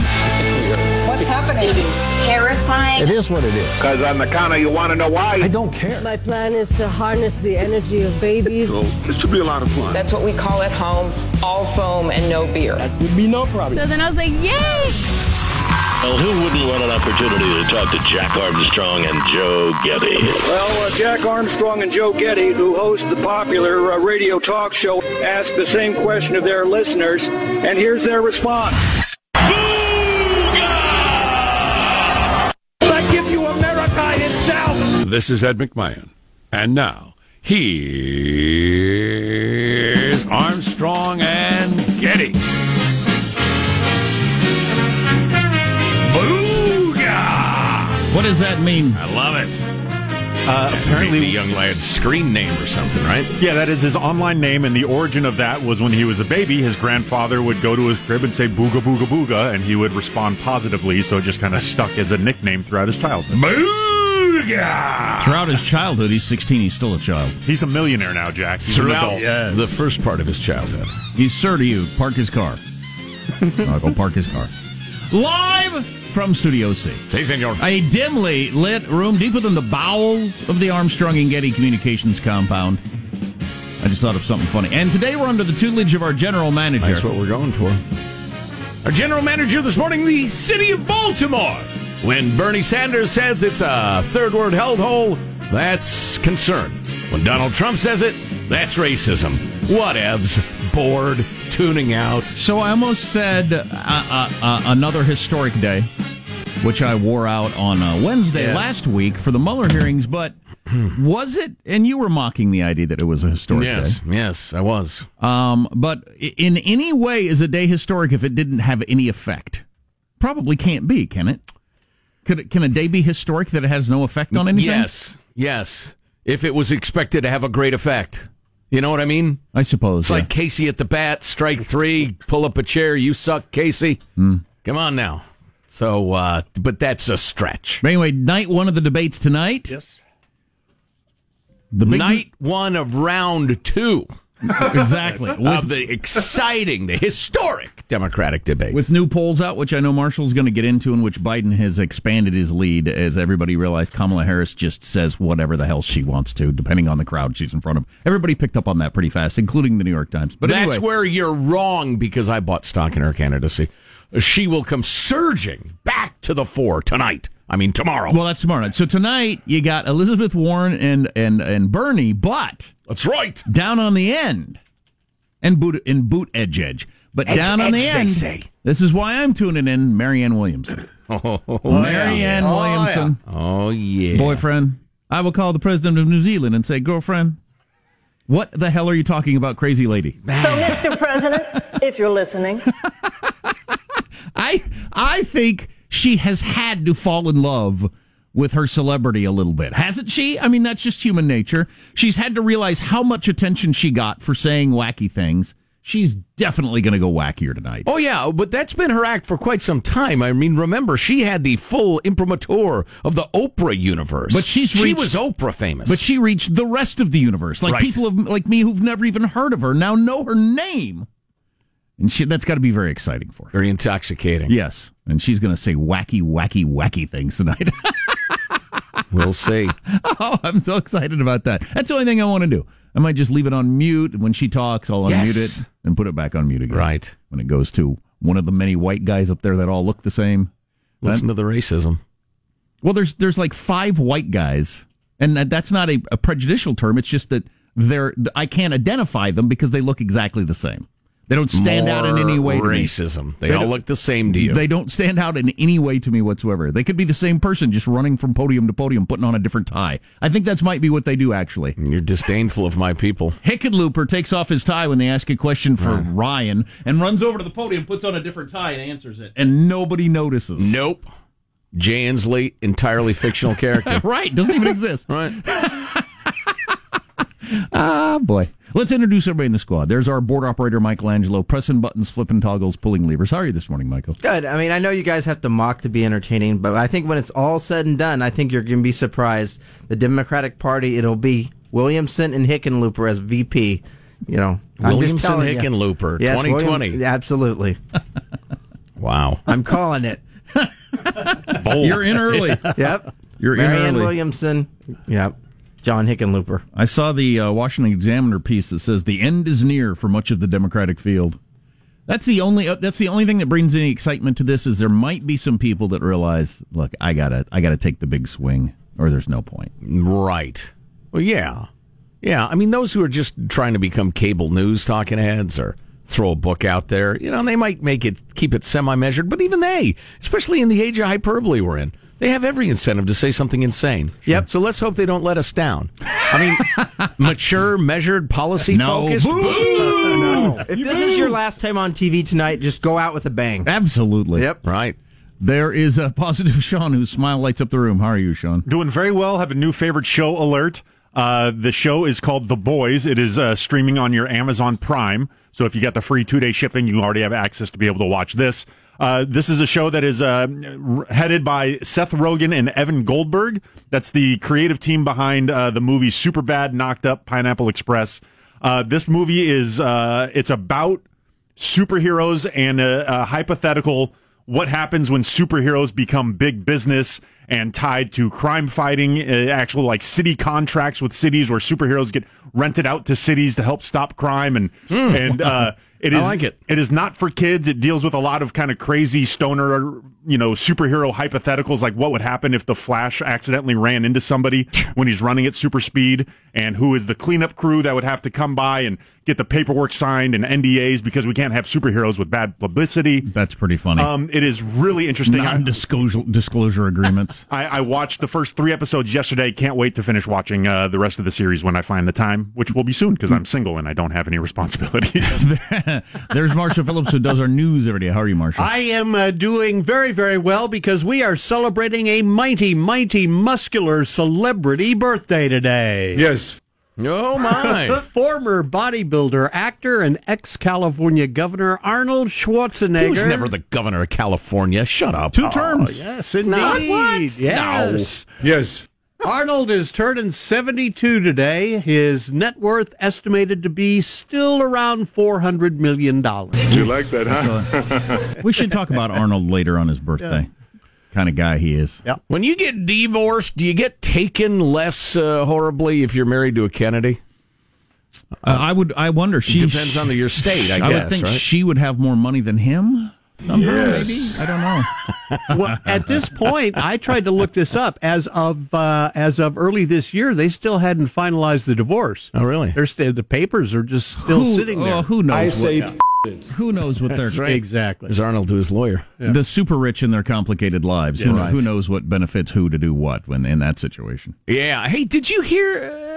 What's happening? It is terrifying. It is what it is. Because on the counter, you want to know why? I don't care. My plan is to harness the energy of babies. So this should be a lot of fun. That's what we call at home all foam and no beer. That would be no problem. So then I was like, yay! Well, who wouldn't want an opportunity to talk to Jack Armstrong and Joe Getty? Well, uh, Jack Armstrong and Joe Getty, who host the popular uh, radio talk show, ask the same question of their listeners, and here's their response. This is Ed McMahon. And now, here's Armstrong and Getty. Booga! What does that mean? I love it. Uh, apparently, the young lad's screen name or something, right? Yeah, that is his online name, and the origin of that was when he was a baby. His grandfather would go to his crib and say "booga booga booga," and he would respond positively. So it just kind of stuck as a nickname throughout his childhood. Booga! Throughout his childhood, he's 16. He's still a child. He's a millionaire now, Jack. He's an Throughout adult. the first part of his childhood. He's sir to you. Park his car. I'll go park his car. Live from Studio C. Say, senor. A dimly lit room deep within the bowels of the Armstrong and Getty Communications compound. I just thought of something funny. And today we're under the tutelage of our general manager. That's what we're going for. Our general manager this morning, the city of Baltimore. When Bernie Sanders says it's a third world held hole, that's concern. When Donald Trump says it, that's racism. Whatevs. Bored. Tuning out. So I almost said uh, uh, uh, another historic day, which I wore out on uh, Wednesday Yeah. last week for the Mueller hearings, but was it? And you were mocking the idea that it was a historic Yes, day. yes, yes, I was. Um, but in any way, is a day historic if it didn't have any effect? Probably can't be, can it? Could it, can a day be historic that it has no effect on anything? Yes, yes. If it was expected to have a great effect. You know what I mean? I suppose. It's yeah. like Casey at the bat, strike three, pull up a chair, you suck, Casey. Hmm. Come on now. So, uh, but that's a stretch. But anyway, night one of the debates tonight. Yes. The big Night one of round two exactly of with, the exciting, the historic Democratic debate. with new polls out, which I know Marshall's going to get into, in which Biden has expanded his lead as everybody realized Kamala Harris just says whatever the hell she wants to, depending on the crowd she's in front of. Everybody picked up on that pretty fast, including the New York Times. But That's anyway, where you're wrong because I bought stock in her candidacy. She will come surging back to the fore tonight. I mean, tomorrow. well, that's tomorrow night. So tonight you got Elizabeth Warren and and and Bernie, but That's right. down on the end and boot in boot edge edge. But Edge, down on the edge, they end, say. this is why I'm tuning in. Marianne Williamson, oh, Marianne oh, Williamson, Oh, yeah. boyfriend. I will call the president of New Zealand and say, girlfriend, what the hell are you talking about, crazy lady? So, Mr. President, if you're listening, I I think she has had to fall in love with her celebrity a little bit, hasn't she? I mean, that's just human nature. She's had to realize how much attention she got for saying wacky things. She's definitely going to go wackier tonight. Oh yeah, but that's been her act for quite some time. I mean, remember she had the full imprimatur of the Oprah universe. But she's she was Oprah famous. But she reached the rest of the universe. Like Right. people of, like me who've never even heard of her now know her name. And she, that's got to be very exciting for her. very intoxicating. Yes. And she's going to say wacky, wacky, wacky things tonight. We'll see. oh, I'm so excited about that. That's the only thing I want to do. I might just leave it on mute. When she talks, I'll Yes. unmute it and put it back on mute again. Right. When it goes to one of the many white guys up there that all look the same. Listen to the racism. Well, there's there's like five white guys, and that, that's not a, a prejudicial term. It's just that they're I can't identify them because they look exactly the same. They don't stand out in any way. to me. Racism. They, They all look the same to you. They don't stand out in any way to me whatsoever. They could be the same person just running from podium to podium, putting on a different tie. I think that's might be what they do actually. You're disdainful of my people. Hickenlooper takes off his tie when they ask a question for Ryan and runs over to the podium, puts on a different tie, and answers it, and nobody notices. Nope. Jay Inslee, entirely fictional character. Right, doesn't even exist. right. Ah, boy. Let's introduce everybody in the squad. There's our board operator, Michelangelo, pressing buttons, flipping toggles, pulling levers. How are you this morning, Michael? Good. I mean, I know you guys have to mock to be entertaining, but I think when it's all said and done, I think you're going to be surprised. The Democratic Party, it'll be Williamson and Hickenlooper as VP. You know, Williamson. Hickenlooper, Yes, 2020. William- absolutely. Wow. I'm calling it. Bold. You're in early. Yep. You're in Marianne early. Williamson. Yep. John Hickenlooper. I saw the uh, Washington Examiner piece that says the end is near for much of the Democratic field. That's the only. Uh, that's the only thing that brings any excitement to this. Is there might be some people that realize, look, I gotta, I gotta take the big swing, or there's no point. Right. Well, yeah. Yeah. I mean, those who are just trying to become cable news talking heads or throw a book out there, you know, they might make it, keep it semi measured, but even they, especially in the age of hyperbole we're in, they have every incentive to say something insane. Yep. So let's hope they don't let us down. I mean, mature, measured, policy No. focused. Boo! If this is your last time on TV tonight, just go out with a bang. Absolutely. Yep. Right. There is a positive Sean whose smile lights up the room. How are you, Sean? Doing very well. Have a new favorite show alert. Uh, the show is called The Boys. It is uh, streaming on your Amazon Prime. So if you got the free two day shipping, you already have access to be able to watch this. Uh, this is a show that is uh, r- headed by Seth Rogen and Evan Goldberg. That's the creative team behind uh, the movie Superbad, Knocked Up, Pineapple Express. Uh, this movie is uh, it's about superheroes and a, a hypothetical what happens when superheroes become big business and tied to crime fighting, uh, actual like city contracts with cities where superheroes get rented out to cities to help stop crime and and it I like it. It is not for kids. It deals with a lot of kind of crazy stoner, you know, superhero hypotheticals like what would happen if the Flash accidentally ran into somebody when he's running at super speed, and who is the cleanup crew that would have to come by and get the paperwork signed and NDAs because we can't have superheroes with bad publicity. That's pretty funny. Um, it is really interesting. Non-disclosure disclosure agreements. I, I watched the first three episodes yesterday. Can't wait to finish watching uh, the rest of the series when I find the time, which will be soon because I'm single and I don't have any responsibilities. There's Marshall Phillips who does our news every day. How are you, Marshall? I am uh, doing very, very well because we are celebrating a mighty, mighty, muscular celebrity birthday today. Yes. Oh, my. Former bodybuilder, actor, and ex California governor Arnold Schwarzenegger. He was never the governor of California. Shut up. Two terms. Oh, yes, indeed. Yes. Yes. Arnold is turning 72 today. His net worth estimated to be still around $400 million. You like that, huh? we should talk about Arnold later on his birthday. Kind of guy he is. Yep. When you get divorced, do you get taken less uh, horribly if you're married to a Kennedy? Uh, I would. I wonder. She Depends on your state, I I guess, would think right? she would have more money than him. Somehow, maybe. I don't know. well, at this point, I tried to look this up. As of uh, as of early this year, they still hadn't finalized the divorce. Oh, really? They're st- the papers are just still who, sitting there. oh, who knows? I what, say who knows what they're right. Exactly. There's Arnold to his lawyer. the super rich in their complicated lives. who, right. who knows what benefits who to do what when in that situation? Yeah. Hey, did you hear? Uh,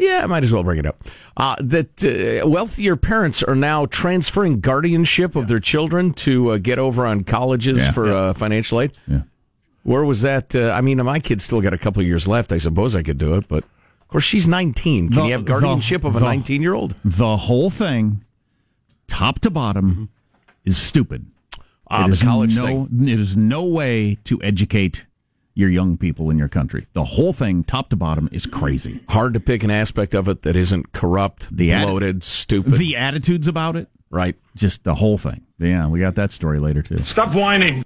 yeah, I might as well bring it up. Uh, that uh, wealthier parents are now transferring guardianship of their children to uh, get over on colleges Yeah. for Uh, financial aid. Yeah. Where was that? Uh, I mean, my kid's still got a couple of years left. I suppose I could do it, but of course she's 19. Can The- you have guardianship the- of a the- 19 year old? The whole thing, top to bottom, is stupid. Ah, It the is college no, thing. It is no way to educate your young people in your country. The whole thing, top to bottom, is crazy. Hard to pick an aspect of it that isn't corrupt, The atti- bloated, stupid. The attitudes about it, right. just the whole thing. Yeah, we got that story later too. Stop whining.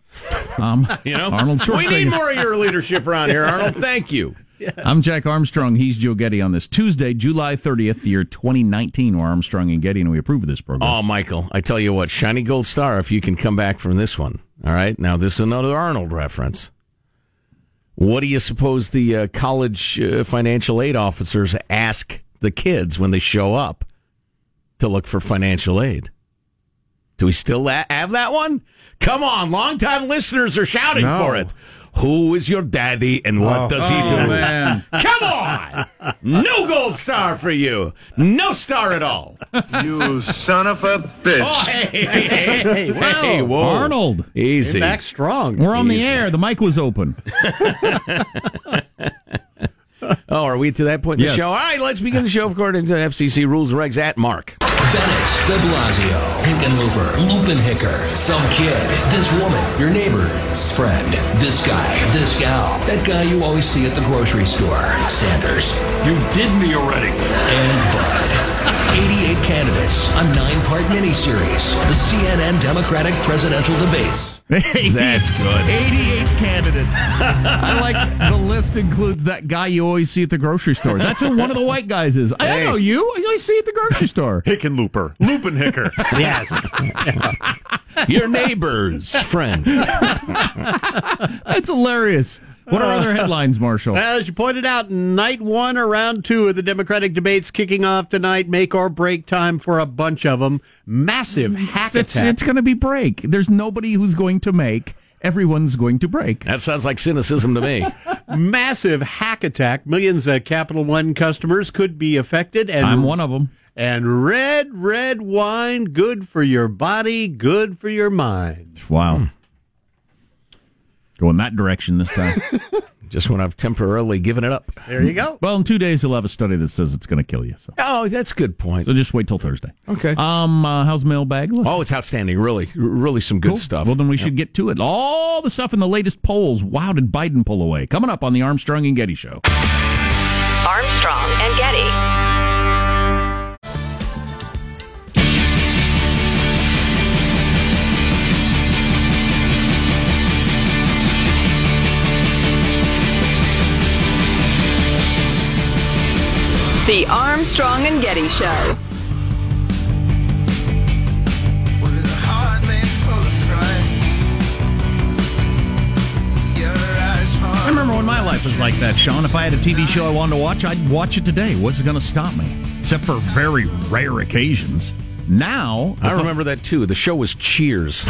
Um, You know, Arnold we need more of your leadership around here, Arnold. Thank you. I'm Jack Armstrong. He's Joe Getty on this Tuesday, July 30th, year 2019. We're Armstrong and Getty, and we approve of this program. Oh, Michael, I tell you what, shiny gold star if you can come back from this one. All right, now this is another Arnold reference. What do you suppose the uh, college uh, financial aid officers ask the kids when they show up to look for financial aid? Do we still have that one? Come on, longtime listeners are shouting No. for it. Who is your daddy and what oh. does he oh, do? man. Come on! No gold star for you. No star at all. You son of a bitch. Oh, hey, hey, hey, hey, whoa. Arnold, Easy. Back strong. we're on the Easy. air. The mic was open. Oh, are we to that point in Yes. the show? All right, let's begin the show according to FCC rules and regs at Mark. Bennett, de Blasio, Hickenlooper, Lupinhicker, some kid, this woman, your neighbor's friend, this guy, this gal, that guy you always see at the grocery store, Sanders. You did me already. And Bud. 88 candidates, a nine-part miniseries, the CNN Democratic presidential debates. That's good. 88 candidates. I like the list includes that guy you always see at the grocery store. That's who one of the white guys is. I Hey. know you. I always see you at the grocery store. Hickenlooper. Lupinhicker. Yes. Your neighbor's friend. That's hilarious. What are uh, other headlines, Marshall? As you pointed out, night one or round two of the Democratic debates kicking off tonight. Make or break time for a bunch of them. Massive hack It's, attack. it's going to be break. There's nobody who's going to make. Everyone's going to break. That sounds like cynicism to me. Massive hack attack. Millions of Capital One customers could be affected. And I'm one of them. And red, red wine, good for your body, good for your mind. Wow. Hmm. Going that direction this time. Just when I've temporarily given it up. There you go. well, in two days, he'll have a study that says it's going to kill you. So. Oh, that's a good point. so just wait till Thursday. Okay. Um, uh, how's mailbag? look? Oh, it's outstanding. Really, really some good Cool. stuff. Well, then we should get to it. All the stuff in the latest polls. Wow, did Biden pull away? Coming up on the Armstrong and Getty Show. Armstrong The Armstrong and Getty Show. I remember when my life was like that, Sean. If I had a TV show I wanted to watch, I'd watch it today. What's going to stop me? Except for very rare occasions. Now, I if remember that too. The show was Cheers,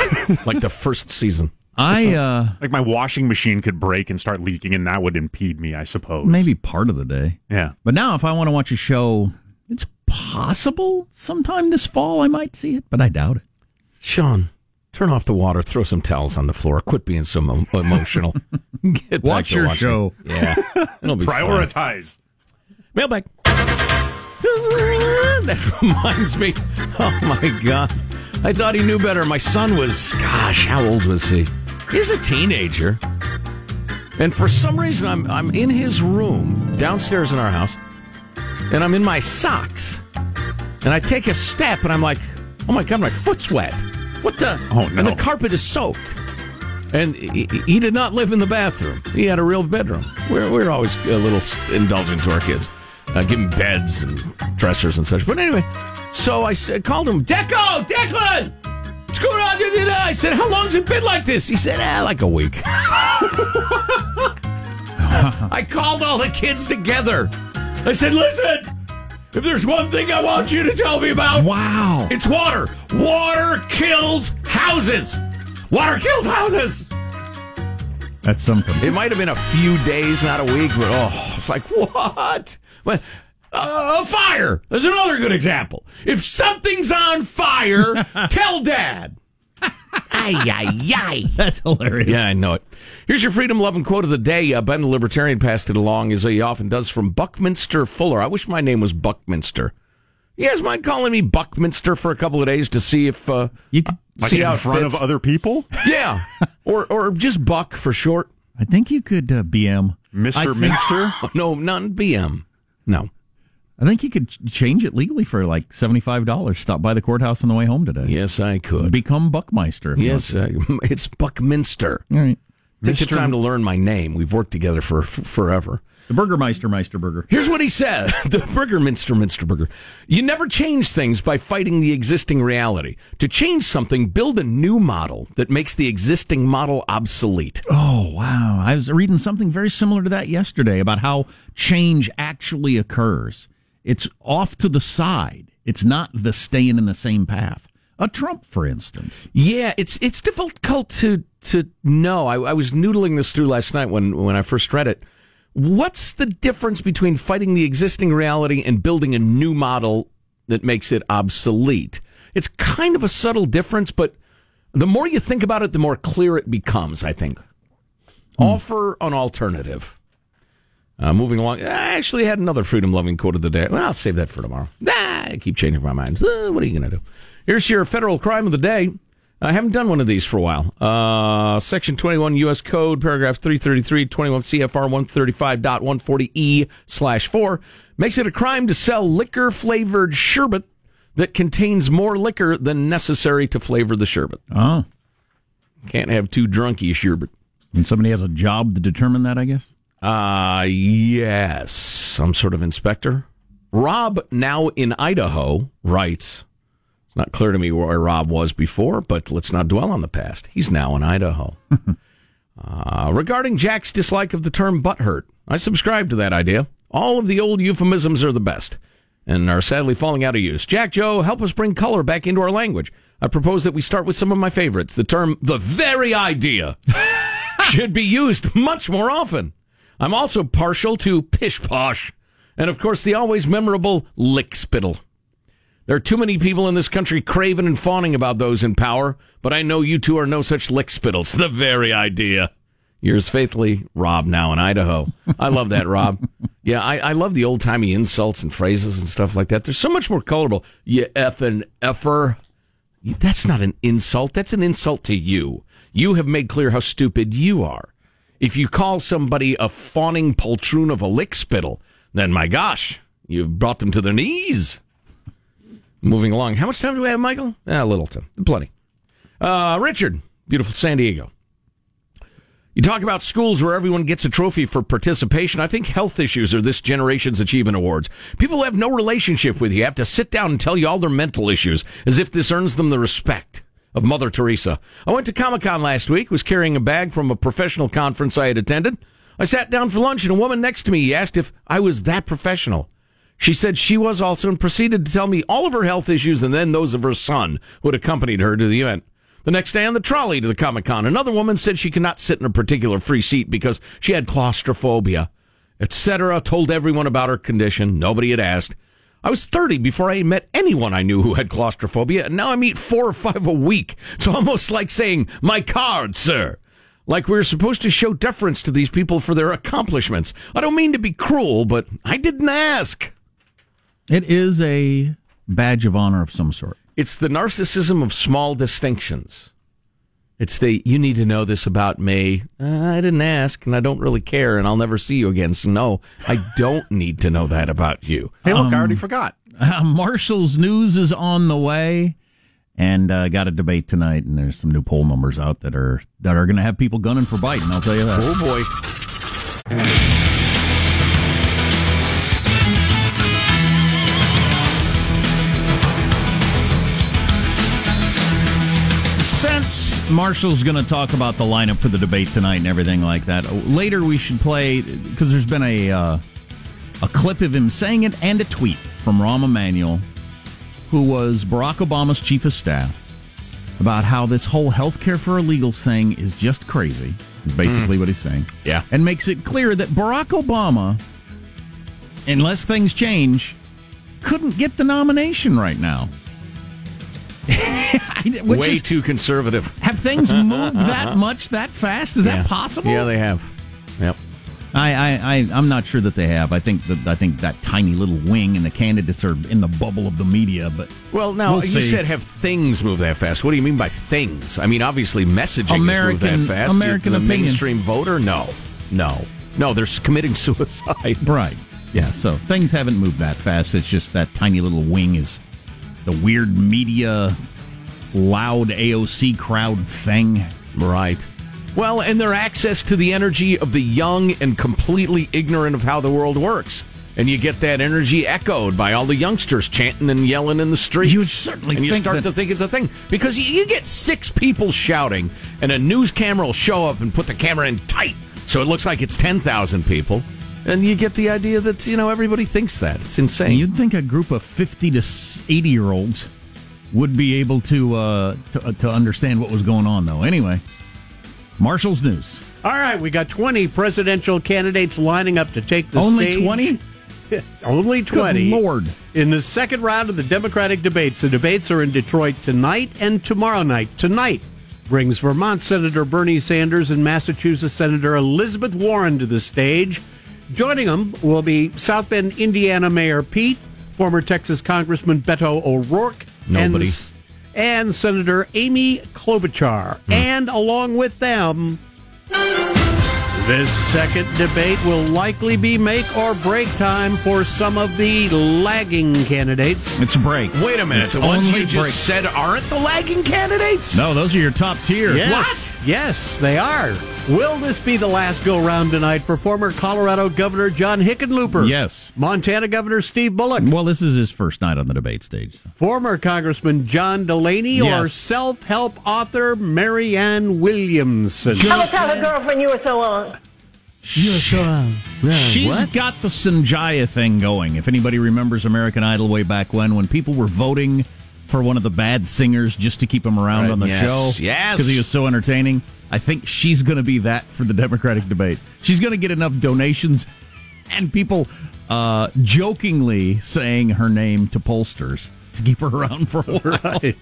like the first season. I uh like my washing machine could break and start leaking, and that would impede me, I suppose. maybe part of the day. Yeah. But now, if I want to watch a show, it's possible sometime this fall I might see it, but I doubt it. Sean, turn off the water, throw some towels on the floor. Quit being so mo- emotional. Get back Watch to your watching. show. Yeah, it'll be fun. Prioritize. Mailbag. That reminds me. Oh my god! I thought he knew better. My son was, gosh, how old was he? He's a teenager, and for some reason, I'm I'm in his room downstairs in our house, and I'm in my socks, and I take a step, and I'm like, oh my god, my foot's wet. What the? Oh, no. And the carpet is soaked. And he, he did not live in the bathroom. He had a real bedroom. We're, we're always a little indulgent to our kids, uh, give him beds and dressers and such. But anyway, so I said, called him, Deco, Declan, what's going on? I said, how long's it been like this? He said, ah, like a week. I called all the kids together. I said, listen, if there's one thing I want you to tell me about, Wow. it's water. Water kills houses. Water kills houses. That's something. It might have been a few days, not a week, but oh, it's like what? But uh, a fire. There's another good example. If something's on fire, tell Dad. Ay ay ay. That's hilarious. Yeah, I know it. Here's your freedom loving quote of the day. Uh, ben the Libertarian passed it along as he often does from Buckminster Fuller. I wish my name was Buckminster. You guys mind calling me Buckminster for a couple of days to see if uh, You could, Like see in front fits? of other people? Yeah, or or just Buck for short. I think you could uh, BM. Mr. think- Minster? No, not BM. No. I think you could change it legally for like seventy-five dollars. Stop by the courthouse on the way home today. Yes, I could. Become Buckmeister. Yes, uh, it's Buckminster. All right. Take the time to learn my name. We've worked together for f- forever. The Burgermeister Meister Burger. Here's what he said the Burger Minster Minster Burger. You never change things by fighting the existing reality. To change something, build a new model that makes the existing model obsolete. Oh wow! I was reading something very similar to that yesterday about how change actually occurs. It's off to the side. It's not the staying in the same path. A Trump, for instance. Yeah, it's it's difficult to to know. I, I was noodling this through last night when when I first read it. What's the difference between fighting the existing reality and building a new model that makes it obsolete? It's kind of a subtle difference, but the more you think about it, the more clear it becomes. I think. Hmm. Offer an alternative. Uh, moving along, I actually had another freedom loving quote of the day. Well, I'll save that for tomorrow. Nah, I keep changing my mind. Uh, what are you going to do? Here's your federal crime of the day. I haven't done one of these for a while. Uh, Section 21 U.S. Code, paragraph 333, 21 CFR 135.140E slash 4 makes it a crime to sell liquor flavored sherbet that contains more liquor than necessary to flavor the sherbet. Oh. Can't have too drunky sherbet. And somebody has a job to determine that, I guess? Uh, yes. Some sort of inspector. Rob, now in Idaho, writes It's not clear to me where Rob was before, but let's not dwell on the past. He's now in Idaho. uh, regarding Jack's dislike of the term butthurt, I subscribe to that idea. All of the old euphemisms are the best and are sadly falling out of use. Jack Joe, help us bring color back into our language. I propose that we start with some of my favorites. The term the very idea should be used much more often. I'm also partial to pish posh, and of course the always memorable lick spittle. There are too many people in this country craving and fawning about those in power, but I know you two are no such lick spittles. The very idea. Yours faithfully, Rob, now in Idaho. I love that, Rob. Yeah, I, I love the old timey insults and phrases and stuff like that. They're so much more colorable. You effing effer. That's not an insult. That's an insult to you. You have made clear how stupid you are. If you call somebody a fawning poltroon of a lick spittle, then my gosh, you've brought them to their knees. Moving along. How much time do we have, Michael? Ah, a little time. Plenty. Uh, Richard, beautiful San Diego. You talk about schools where everyone gets a trophy for participation. I think health issues are this generation's achievement awards. People have no relationship with you have to sit down and tell you all their mental issues as if this earns them the respect of Mother Teresa. I went to Comic Con last week, was carrying a bag from a professional conference I had attended. I sat down for lunch and a woman next to me asked if I was that professional. She said she was also and proceeded to tell me all of her health issues and then those of her son who had accompanied her to the event. The next day on the trolley to the Comic Con, another woman said she could not sit in a particular free seat because she had claustrophobia, etc. Told everyone about her condition. Nobody had asked. I was 30 before I met anyone I knew who had claustrophobia, and now I meet four or five a week. It's almost like saying, My card, sir. Like we we're supposed to show deference to these people for their accomplishments. I don't mean to be cruel, but I didn't ask. It is a badge of honor of some sort. It's the narcissism of small distinctions. It's the you need to know this about me. Uh, I didn't ask, and I don't really care, and I'll never see you again. So no, I don't need to know that about you. Hey, look, Um, I already forgot. Uh, Marshall's news is on the way, and uh, got a debate tonight. And there's some new poll numbers out that are that are going to have people gunning for Biden. I'll tell you that. Oh boy. Marshall's going to talk about the lineup for the debate tonight and everything like that, later we should play because there's been a uh, a clip of him saying it and a tweet from Rahm Emanuel, who was Barack Obama's chief of staff, about how this whole health care for illegals thing is just crazy. Is basically what he's saying. Yeah. and makes it clear that Barack Obama, unless things change, couldn't get the nomination right now. Way is- too conservative. have things moved that much that fast? Is Yeah. that possible? Yeah, they have. Yep. I, I, I, I'm not sure that they have. I think that I think that tiny little wing and the candidates are in the bubble of the media. But Well, now We'll you see. said have things move that fast. What do you mean by things? I mean, obviously, messaging American- has moved that fast. American the opinion. mainstream voter, no, no, no. They're committing suicide. right, yeah. So things haven't moved that fast. It's just that tiny little wing is the weird media, loud AOC crowd thing. Right. Well, and their access to the energy of the young and completely ignorant of how the world works. And you get that energy echoed by all the youngsters chanting and yelling in the streets. You certainly and you start that- to think it's a thing because you, you get six people shouting, and a news camera will show up and put the camera in tight, so it looks like it's ten thousand people, and you get the idea that you know everybody thinks that it's insane. You'd think a group of 50 to 80 year olds would be able to, uh, to to understand what was going on, though. Anyway, Marshall's news. All right, we got 20 presidential candidates lining up to take the Only stage. 20? Only 20. Good Lord. In the second round of the Democratic debates, the debates are in Detroit tonight and tomorrow night. Tonight brings Vermont Senator Bernie Sanders and Massachusetts Senator Elizabeth Warren to the stage. Joining them will be South Bend, Indiana Mayor Pete, former Texas Congressman Beto O'Rourke, Nobody. and, and Senator Amy Klobuchar. Hmm. And along with them, This second debate will likely be make or break time for some of the lagging candidates. It's a break. Wait a minute. It's The ones only you just break. said aren't the lagging candidates? No, those are your top tier. Yes. Yes, they are. Will this be the last go round tonight for former Colorado Governor John Hickenlooper? Yes. Montana Governor Steve Bullock? Well, this is his first night on the debate stage. Former Congressman John Delaney or self help author Marianne Williamson? I'll tell her girlfriend you were so on. You're so She's got the Sanjaya thing going. If anybody remembers American Idol way back when, when people were voting for one of the bad singers just to keep him around Right, on the yes, show, yes. because he was so entertaining. I think she's going to be that for the Democratic debate. She's going to get enough donations and people uh, jokingly saying her name to pollsters to keep her around for a while. Right.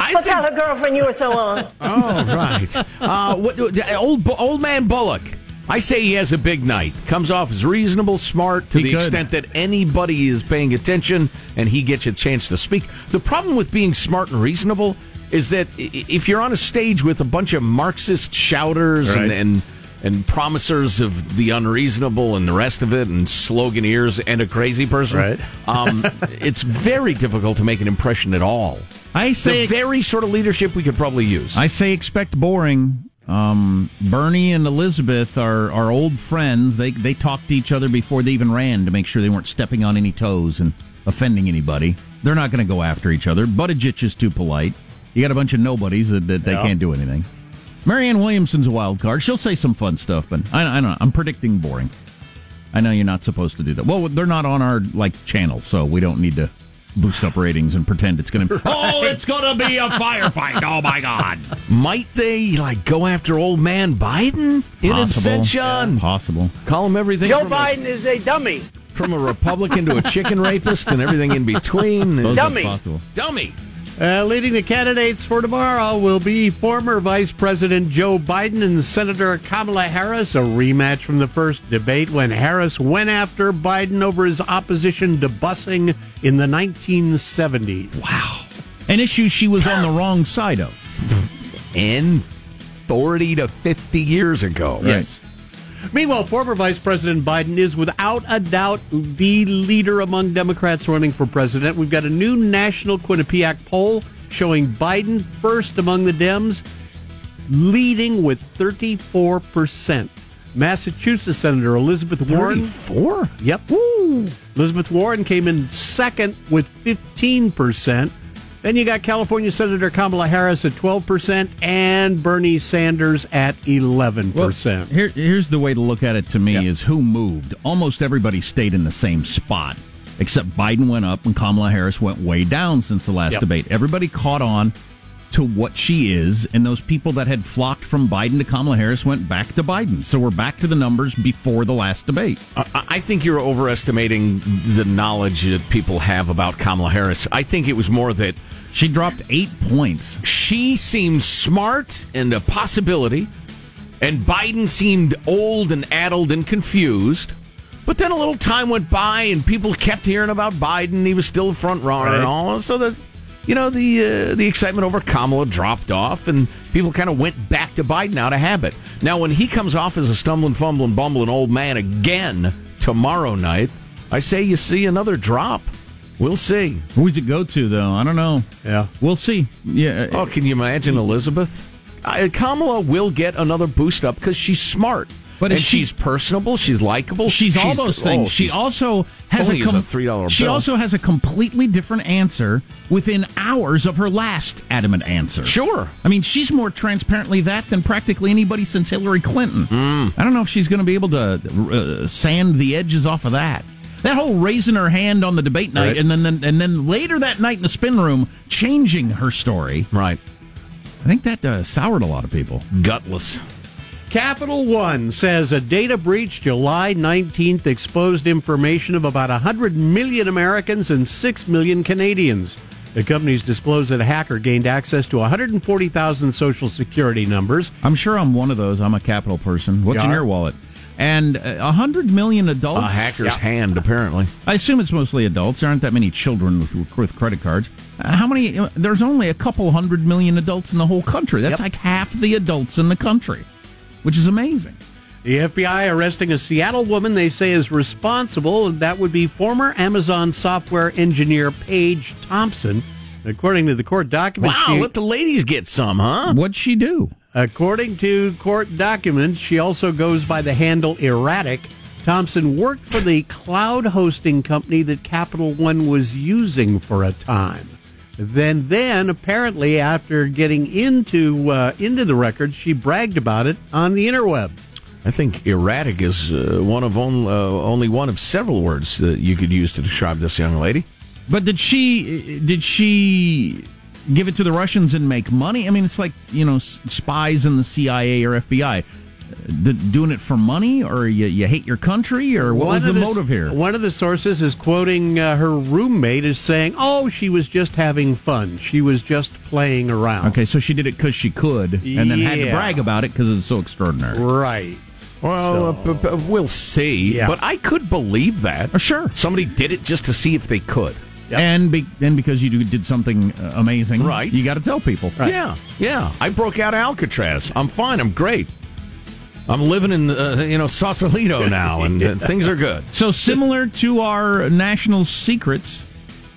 I'll tell her girlfriend you were so on. Oh, right. Uh, what, old, old man Bullock. I say he has a big night. Comes off as reasonable, smart, to He the could. extent that anybody is paying attention and he gets a chance to speak. The problem with being smart and reasonable is that if you're on a stage with a bunch of Marxist shouters Right. and, and and promisers of the unreasonable and the rest of it, and sloganeers and a crazy person, Right. um, it's very difficult to make an impression at all. I say the very sort of leadership we could probably use. I say expect boring. Um, Bernie and Elizabeth are, are old friends. They they talked to each other before they even ran to make sure they weren't stepping on any toes and offending anybody. They're not going to go after each other. Buttigieg is too polite. You got a bunch of nobodies that, that they Yeah. can't do anything. Marianne Williamson's a wild card. She'll say some fun stuff, but I, I don't know. I'm predicting boring. I know you're not supposed to do that. Well, they're not on our like channel, so we don't need to boost up ratings and pretend it's going to. Oh, it's going to be a firefight! Oh my God! Might they like go after old man Biden in Possible. absentia? Possible. Call him everything. Joe from Biden is a dummy. From a Republican to a chicken rapist and everything in between. Suppose that's Dummy. possible. Dummy. Uh, leading the candidates for tomorrow will be former Vice President Joe Biden and Senator Kamala Harris, a rematch from the first debate when Harris went after Biden over his opposition to busing in the 1970s. Wow. An issue she was on the wrong side of. In 40 to 50 years ago. Yes. Meanwhile, former Vice President Biden is without a doubt the leader among Democrats running for president. We've got a new national Quinnipiac poll showing Biden first among the Dems, leading with 34%. Massachusetts Senator Elizabeth Warren. 34? Yep. Elizabeth Warren came in second with 15%. Then you got California Senator Kamala Harris at 12% and Bernie Sanders at 11%. Here, here's the way to look at it to me is who moved. Almost everybody stayed in the same spot, except Biden went up and Kamala Harris went way down since the last Yep. debate. Everybody caught on to what she is, and those people that had flocked from Biden to Kamala Harris went back to Biden. So we're back to the numbers before the last debate. I I think you're overestimating the knowledge that people have about Kamala Harris. I think it was more that She dropped eight points. she seemed smart and a possibility, and Biden seemed old and addled and confused. But then a little time went by, and people kept hearing about Biden. He was still a front runner Right. and all. So that you know the uh, the excitement over Kamala dropped off, and people kind of went back to Biden out of habit. Now, when he comes off as a stumbling, fumbling, bumbling old man again tomorrow night, I say you see another drop. We'll see. Who's it go to though? I don't know. Yeah. We'll see. Yeah. Oh, can you imagine Elizabeth? Uh, Kamala will get another boost up because she's smart. But and she- she's personable. She's likable. She's, all those things. oh, she also has a, is a $3 She bill. also has a completely different answer within hours of her last adamant answer. Sure. I mean, she's more transparently that than practically anybody since Hillary Clinton. Hmm. I don't know if she's going to be able to uh, sand the edges off of that. That whole raising her hand on the debate night, Right. and then, then and then later that night in the spin room, changing her story. Right. I think that uh, soured a lot of people. Gutless. Capital One says a data breach July 19th exposed information of about 100 million Americans and 6 million Canadians. The companies disclosed that a hacker gained access to 140,000 social security numbers. I'm sure I'm one of those. I'm a capital person. What's You in are? your wallet? And uh, a hundred million adults. A hacker's hand, apparently. I assume it's mostly adults. There aren't that many children with, with credit cards. Uh, how many? uh, There's only a couple hundred million adults in the whole country. That's Yep. like half the adults in the country, which is amazing. The FBI arresting a Seattle woman they say is responsible, and that would be former Amazon software engineer Paige Thompson. According to the court documents, Wow, she- let the ladies get some, huh? What'd she do? According to court documents, she also goes by the handle Erratic. Thompson worked for the cloud hosting company that Capital One was using for a time. Then, then apparently, after getting into uh, into the records, she bragged about it on the interweb. I think erratic is uh, one of on, uh, only one of several words that you could use to describe this young lady. But did she did she give it to the Russians and make money? I mean, it's like you know s- spies in the CIA or FBI. Doing it for money, or you, you hate your country, or what One was the the- motive here? One of the sources is quoting uh, her roommate as saying, "Oh, she was just having fun. She was just playing around." Okay, so she did it because she could, and then had to brag about it because it's so extraordinary. Right. Well, So- uh, p- p- we'll see. Yeah. But I could believe that. Uh, sure. Somebody did it just to see if they could. And be, and because you did something uh, amazing, Right. You got to tell people. Right. Yeah, yeah. I broke out of Alcatraz. I'm fine. I'm great. I'm living in, uh, you know, Sausalito now, and uh, things are good. So similar to our national secrets,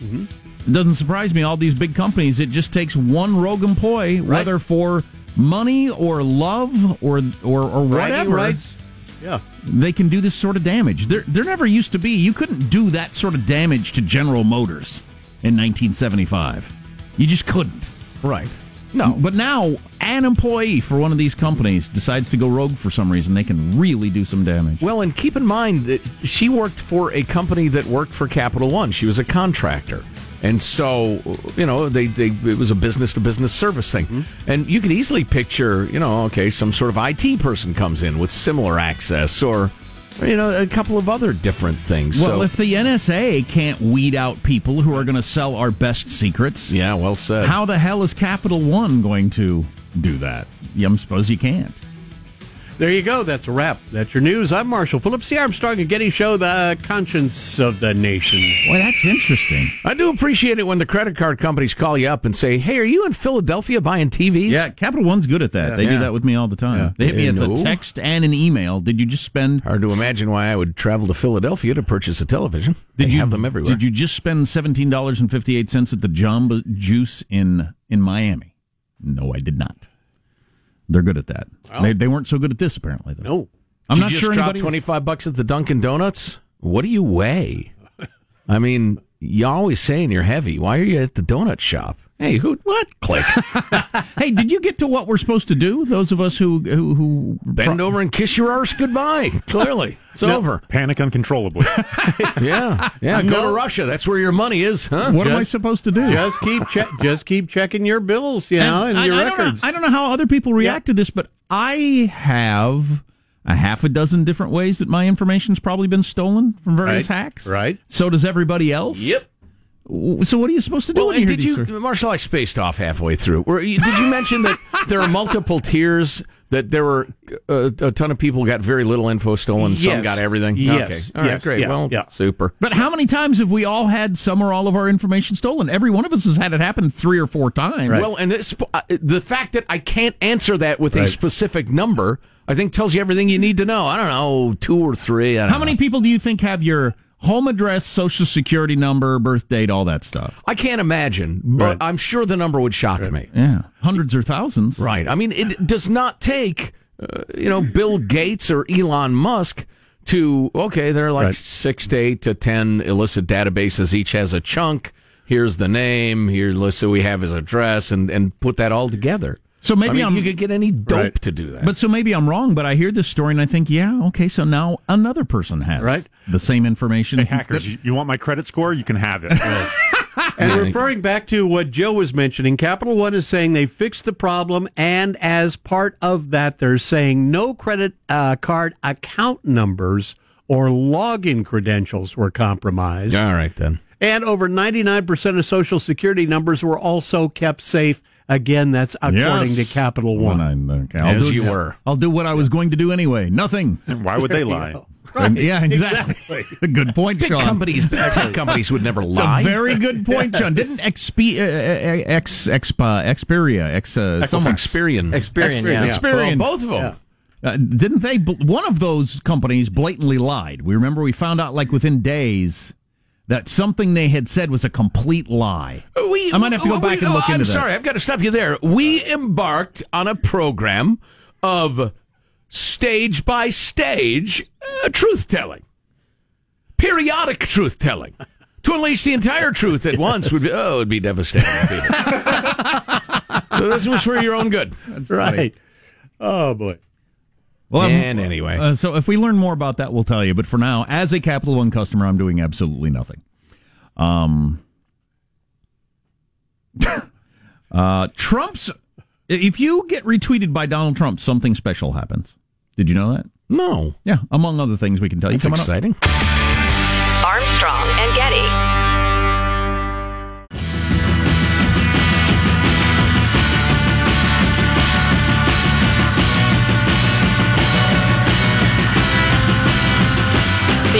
it doesn't surprise me. All these big companies, it just takes one rogue employee, whether for money or love or or or whatever. rights. Yeah. They can do this sort of damage. There, there never used to be. You couldn't do that sort of damage to General Motors in 1975. You just couldn't. Right. No. But now, an employee for one of these companies decides to go rogue for some reason. They can really do some damage. Well, and keep in mind that she worked for a company that worked for Capital One. She was a contractor. And so, you know, they, they it was a business to business service thing. Mm-hmm. And you can easily picture, you know, okay, some sort of IT person comes in with similar access or, you know, a couple of other different things. Well, so, if the NSA can't weed out people who are going to sell our best secrets, yeah, well said. how the hell is Capital One going to do that? I suppose you can't. There you go. That's a wrap. That's your news. I'm Marshall Phillips, the Armstrong and Getty Show, the conscience of the nation. Well, that's interesting. I do appreciate it when the credit card companies call you up and say, "Hey, are you in Philadelphia buying TVs?" Yeah, Capital One's good at that. They do that with me all the time. Yeah. They hit me at No. the text and an email. Did you just spend? Hard to imagine why I would travel to Philadelphia to purchase a television. They Did you have them everywhere. Did you just spend seventeen dollars and fifty eight cents at the Jamba Juice in in Miami? No, I did not. They're good at that. They, they weren't so good at this apparently. Though. No. I'm Did not you sure drop twenty five bucks at the Dunkin' Donuts. What do you weigh? I mean, you always saying you're heavy. Why are you at the donut shop? Hey, who? What? Click. hey, did you get to what we're supposed to do? Those of us who who, who Bend over and kiss your arse goodbye. Clearly, it's No, over. Panic uncontrollably. Yeah, yeah. Go to Russia. That's where your money is, huh? What am I supposed to do? Just keep che- just keep checking your bills, you know, and, I, your I don't know, records. I don't know how other people react to this, but I have a half a dozen different ways that my information's probably been stolen from various Right, hacks. right. So does everybody else. Yep. So what are you supposed to do? Well, did these you, stories? Marshall? I spaced off halfway through. Were did you mention that there are multiple tiers? That there were uh, a ton of people got very little info stolen. Some got everything. Yes. Okay. All right. Yes. Great. Yeah. Well, Yeah. super. But how many times have we all had some or all of our information stolen? Every one of us has had it happen three or four times. Well, and this, uh, the fact that I can't answer that with a specific number, I think tells you everything you need to know. I don't know, two or three. How many know. people do you think have your home address, social security number, birth date, all that stuff? I can't imagine, but Right. I'm sure the number would shock me. Yeah, hundreds or thousands. Right. I mean, it does not take, uh, you know, Bill Gates or Elon Musk to, okay, there are like Right. six to eight to 10 illicit databases. Each has a chunk. Here's the name. Here, let's say we have his address and, and put that all together. So maybe I mean, I'm- you could get any dope Right. to do that. But so maybe I'm wrong, but I hear this story and I think, yeah, okay, so now another person has Right. the same information. Hey, hackers, you, you want my credit score? You can have it. And referring back to what Joe was mentioning, Capital One is saying they fixed the problem, and as part of that, they're saying no credit uh, card account numbers or login credentials were compromised. all right, then. And over 99% of Social Security numbers were also kept safe. Again, that's according Yes. to Capital One. I- okay, I'll As do- you were. I'll do what I was going to do anyway. Nothing. Why would they lie? And- yeah, exactly. good point, Big Sean. companies, big tech companies would never It's lie. a very good point, Sean. Didn't XP, uh, uh, X, Expa, Xperia, X, uh, someone, Experian. Experian, yeah. Experian. Well, both of them. Uh, didn't they? One of those companies blatantly lied. We remember we found out like within days that something they had said was a complete lie. We, I might have to go we- back and look oh, into I'm that. sorry, I've got to stop you there. We embarked on a program of stage by stage uh, truth telling, periodic truth telling. To unleash the entire truth at once would be oh, it'd be devastating. so this was for your own good. That's right. Oh boy. Well, I'm- And anyway. uh, so if we learn more about that, we'll tell you. But for now, as a Capital One customer, I'm doing absolutely nothing. Um, uh, Trump's. If you get retweeted by Donald Trump, something special happens. Did you know that? No. Yeah, among other things we can tell That's you. Up. exciting. Armstrong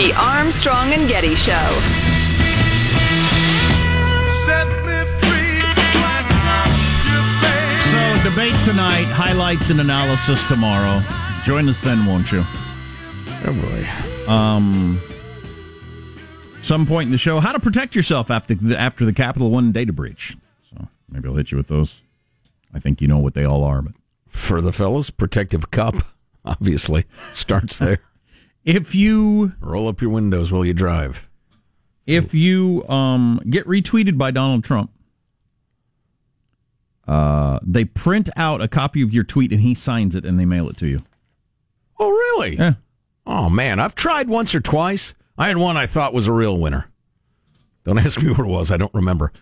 The Armstrong and Getty Show. So debate tonight, highlights and analysis tomorrow. Join us then, won't you? Oh boy. Um, some point in the show, how to protect yourself after the, after the Capital One data breach. So maybe I'll hit you with those. I think you know what they all are, but For the fellas, protective cup obviously starts there. If you Roll up your windows while you drive. if you um, get retweeted by Donald Trump, uh, they print out a copy of your tweet and he signs it and they mail it to you. Oh, really? Yeah. Oh man, I've tried once or twice. I had one I thought was a real winner. Don't ask me what it was. I don't remember.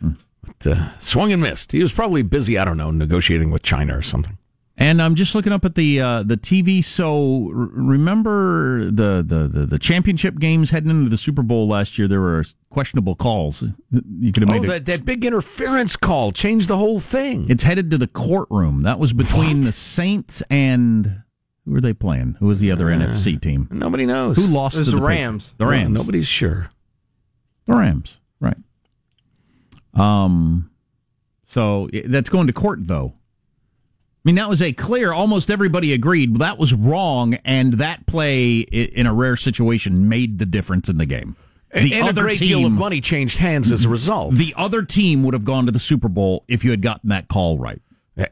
But, uh, swung and missed. He was probably busy. I don't know, negotiating with China or something. And I'm just looking up at the uh, the TV. So remember the, the, the, the championship games heading into the Super Bowl last year. There were questionable calls. You could have Oh, made a- that, that big interference call changed the whole thing. It's headed to the courtroom. That was between the Saints and who were they playing? Who was the other NFC team? Nobody knows. Who lost It was to the the Patriots? Rams. The Rams. Nobody's sure. The Rams. Right. Um. So that's going to court, though. I mean, that was a clear. Almost everybody agreed that was wrong, and that play in a rare situation made the difference in the game. The and a other great deal of money changed hands as a result. The other team would have gone to the Super Bowl if you had gotten that call right.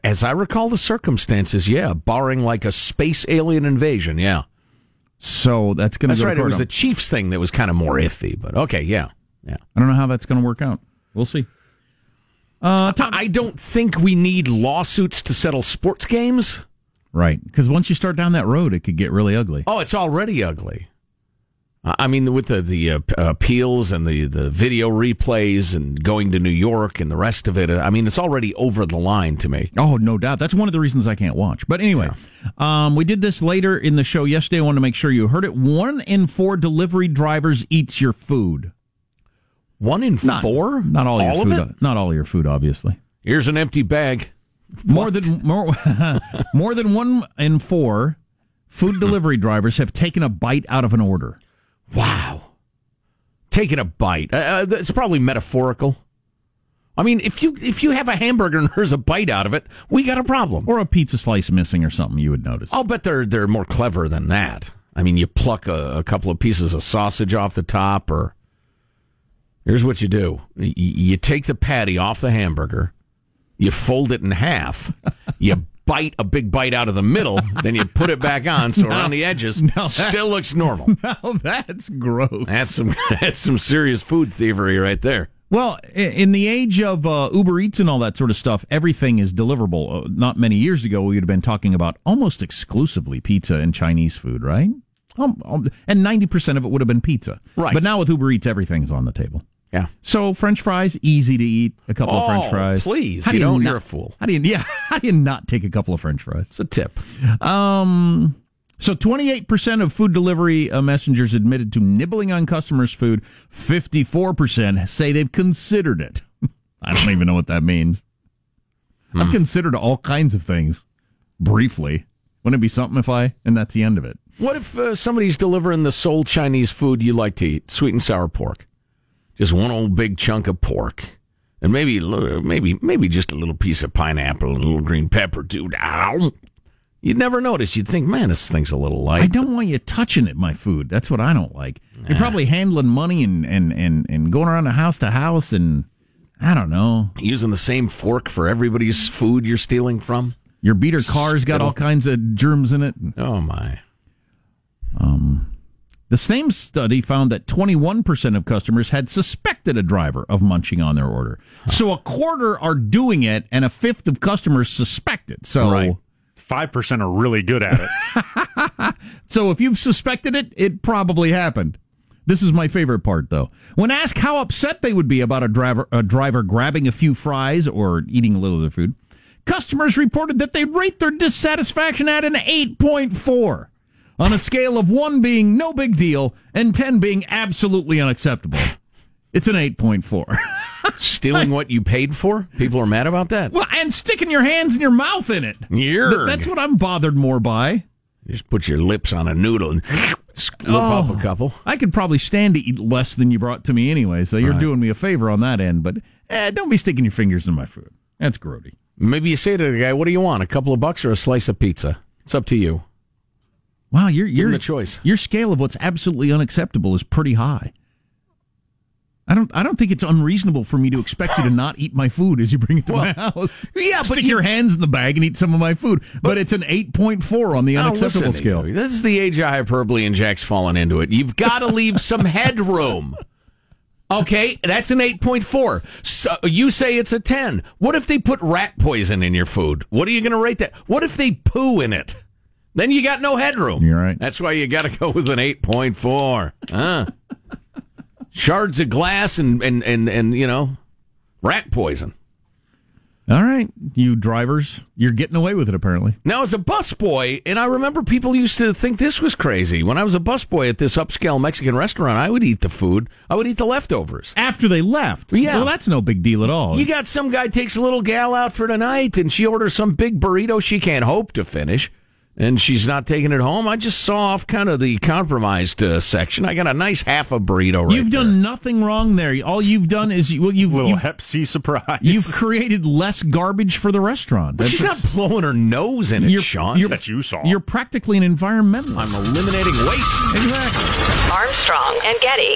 As I recall the circumstances, yeah, barring like a space alien invasion, yeah. So that's going to That's go right. To It was the Chiefs thing that was kind of more iffy, but okay, yeah, yeah. I don't know how that's going to work out. We'll see. Uh, I I don't think we need lawsuits to settle sports games. Right, because once you start down that road, it could get really ugly. Oh, it's already ugly. I mean, with the the uh, appeals and the the video replays and going to New York and the rest of it, uh, I mean, it's already over the line to me. Oh, no doubt. That's one of the reasons I can't watch. But anyway, um, we did this later in the show yesterday. I wanted to make sure you heard it. One in four delivery drivers eats your food. One in Not- four, Not all, your of food. it. Not all your food, obviously. Here's an empty bag. More than more, more than one in four food delivery drivers have taken a bite out of an order. Wow. Taking a bite. Uh, Uh, it's probably metaphorical. I mean, if you if you have a hamburger and there's a bite out of it, we got a problem. Or a pizza slice missing or something, you would notice. I'll bet they're they're more clever than that. I mean, you pluck a, a couple of pieces of sausage off the top, or here's what you do: you take the patty off the hamburger, you fold it in half, you bite a big bite out of the middle, then you put it back on, so around the edges no, still looks normal. Now that's gross. That's some that's some serious food thievery right there. Well, in the age of uh, Uber Eats and all that sort of stuff, everything is deliverable. Uh, not many years ago, we would have been talking about almost exclusively pizza and Chinese food, right? Um, um, and 90% of it would have been pizza. Right. But now with Uber Eats, everything's on the table. Yeah. So French fries, easy to eat. A couple of French Oh, fries. please, How you do don't- not- you're a fool. How do you, yeah, how do you not take a couple of French fries? It's a tip. Um, so 28% of food delivery uh, messengers admitted to nibbling on customers' food. 54% say they've considered it. I don't even know what that means. I've considered all kinds of things briefly. Wouldn't it be something if I, and that's the end of it. What if uh, somebody's delivering the sole Chinese food you like to eat, sweet and sour pork? Just one old big chunk of pork, and maybe maybe maybe just a little piece of pineapple and a little green pepper too. Ow. You'd never notice. You'd think, man, this thing's a little light. I don't want you touching it, my food. That's what I don't like. You're probably handling money and, and, and, and going around the house to house and I don't know. Using the same fork for everybody's food you're stealing from. Your beater car's got all kinds of germs in it. Oh my. Um, the same study found that 21% of customers had suspected a driver of munching on their order. So a quarter are doing it, and a fifth of customers suspect it. So Right. 5% are really good at it. So if you've suspected it, it probably happened. This is my favorite part, though. When asked how upset they would be about a driver, a driver grabbing a few fries or eating a little of their food, customers reported that they rate their dissatisfaction at an 8.4 on a scale of 1 being no big deal and 10 being absolutely unacceptable. It's an 8.4. Stealing what you paid for? People are mad about that. well, and sticking your hands and your mouth in it. Yerg. Th- That's what I'm bothered more by. Just put your lips on a noodle and slip up a couple. I could probably stand to eat less than you brought to me anyway, so you're Right. doing me a favor on that end. But eh, don't be sticking your fingers in my food. That's grody. Maybe you say to the guy, "What do you want? A couple of bucks or a slice of pizza?" It's up to you. Wow, your Give your him the choice. Your scale of what's absolutely unacceptable is pretty high. I don't I don't think it's unreasonable for me to expect you to not eat my food as you bring it to my house. yeah, but stick you- your hands in the bag and eat some of my food. But, it's an eight point four on the unacceptable listen scale. you. This is the age of hyperbole, and Jack's fallen into it. You've got to leave some headroom. Okay, that's an 8.4. So you say it's a 10. What if they put rat poison in your food? What are you going to rate that? What if they poo in it? Then you got no headroom. You're right. That's why you got to go with an 8.4. Huh? Shards of glass and, and, and, and, you know, rat poison. All right, you drivers, you're getting away with it apparently. Now, as a busboy, and I remember people used to think this was crazy. When I was a busboy at this upscale Mexican restaurant, I would eat the food. I would eat the leftovers. After they left. Yeah. Well, that's no big deal at all. You got some guy takes a little gal out for tonight, and she orders some big burrito she can't hope to finish, and she's not taking it home. I just saw off kind of the compromised uh, section. I got a nice half a burrito right You've done nothing wrong there. All you've done is you, well, you've Little you've, Hep C surprise. you've created less garbage for the restaurant. But she's not blowing her nose in it, You're- Sean. you're- that you saw. You're practically an environmentalist. I'm eliminating waste. exactly. Armstrong and Getty.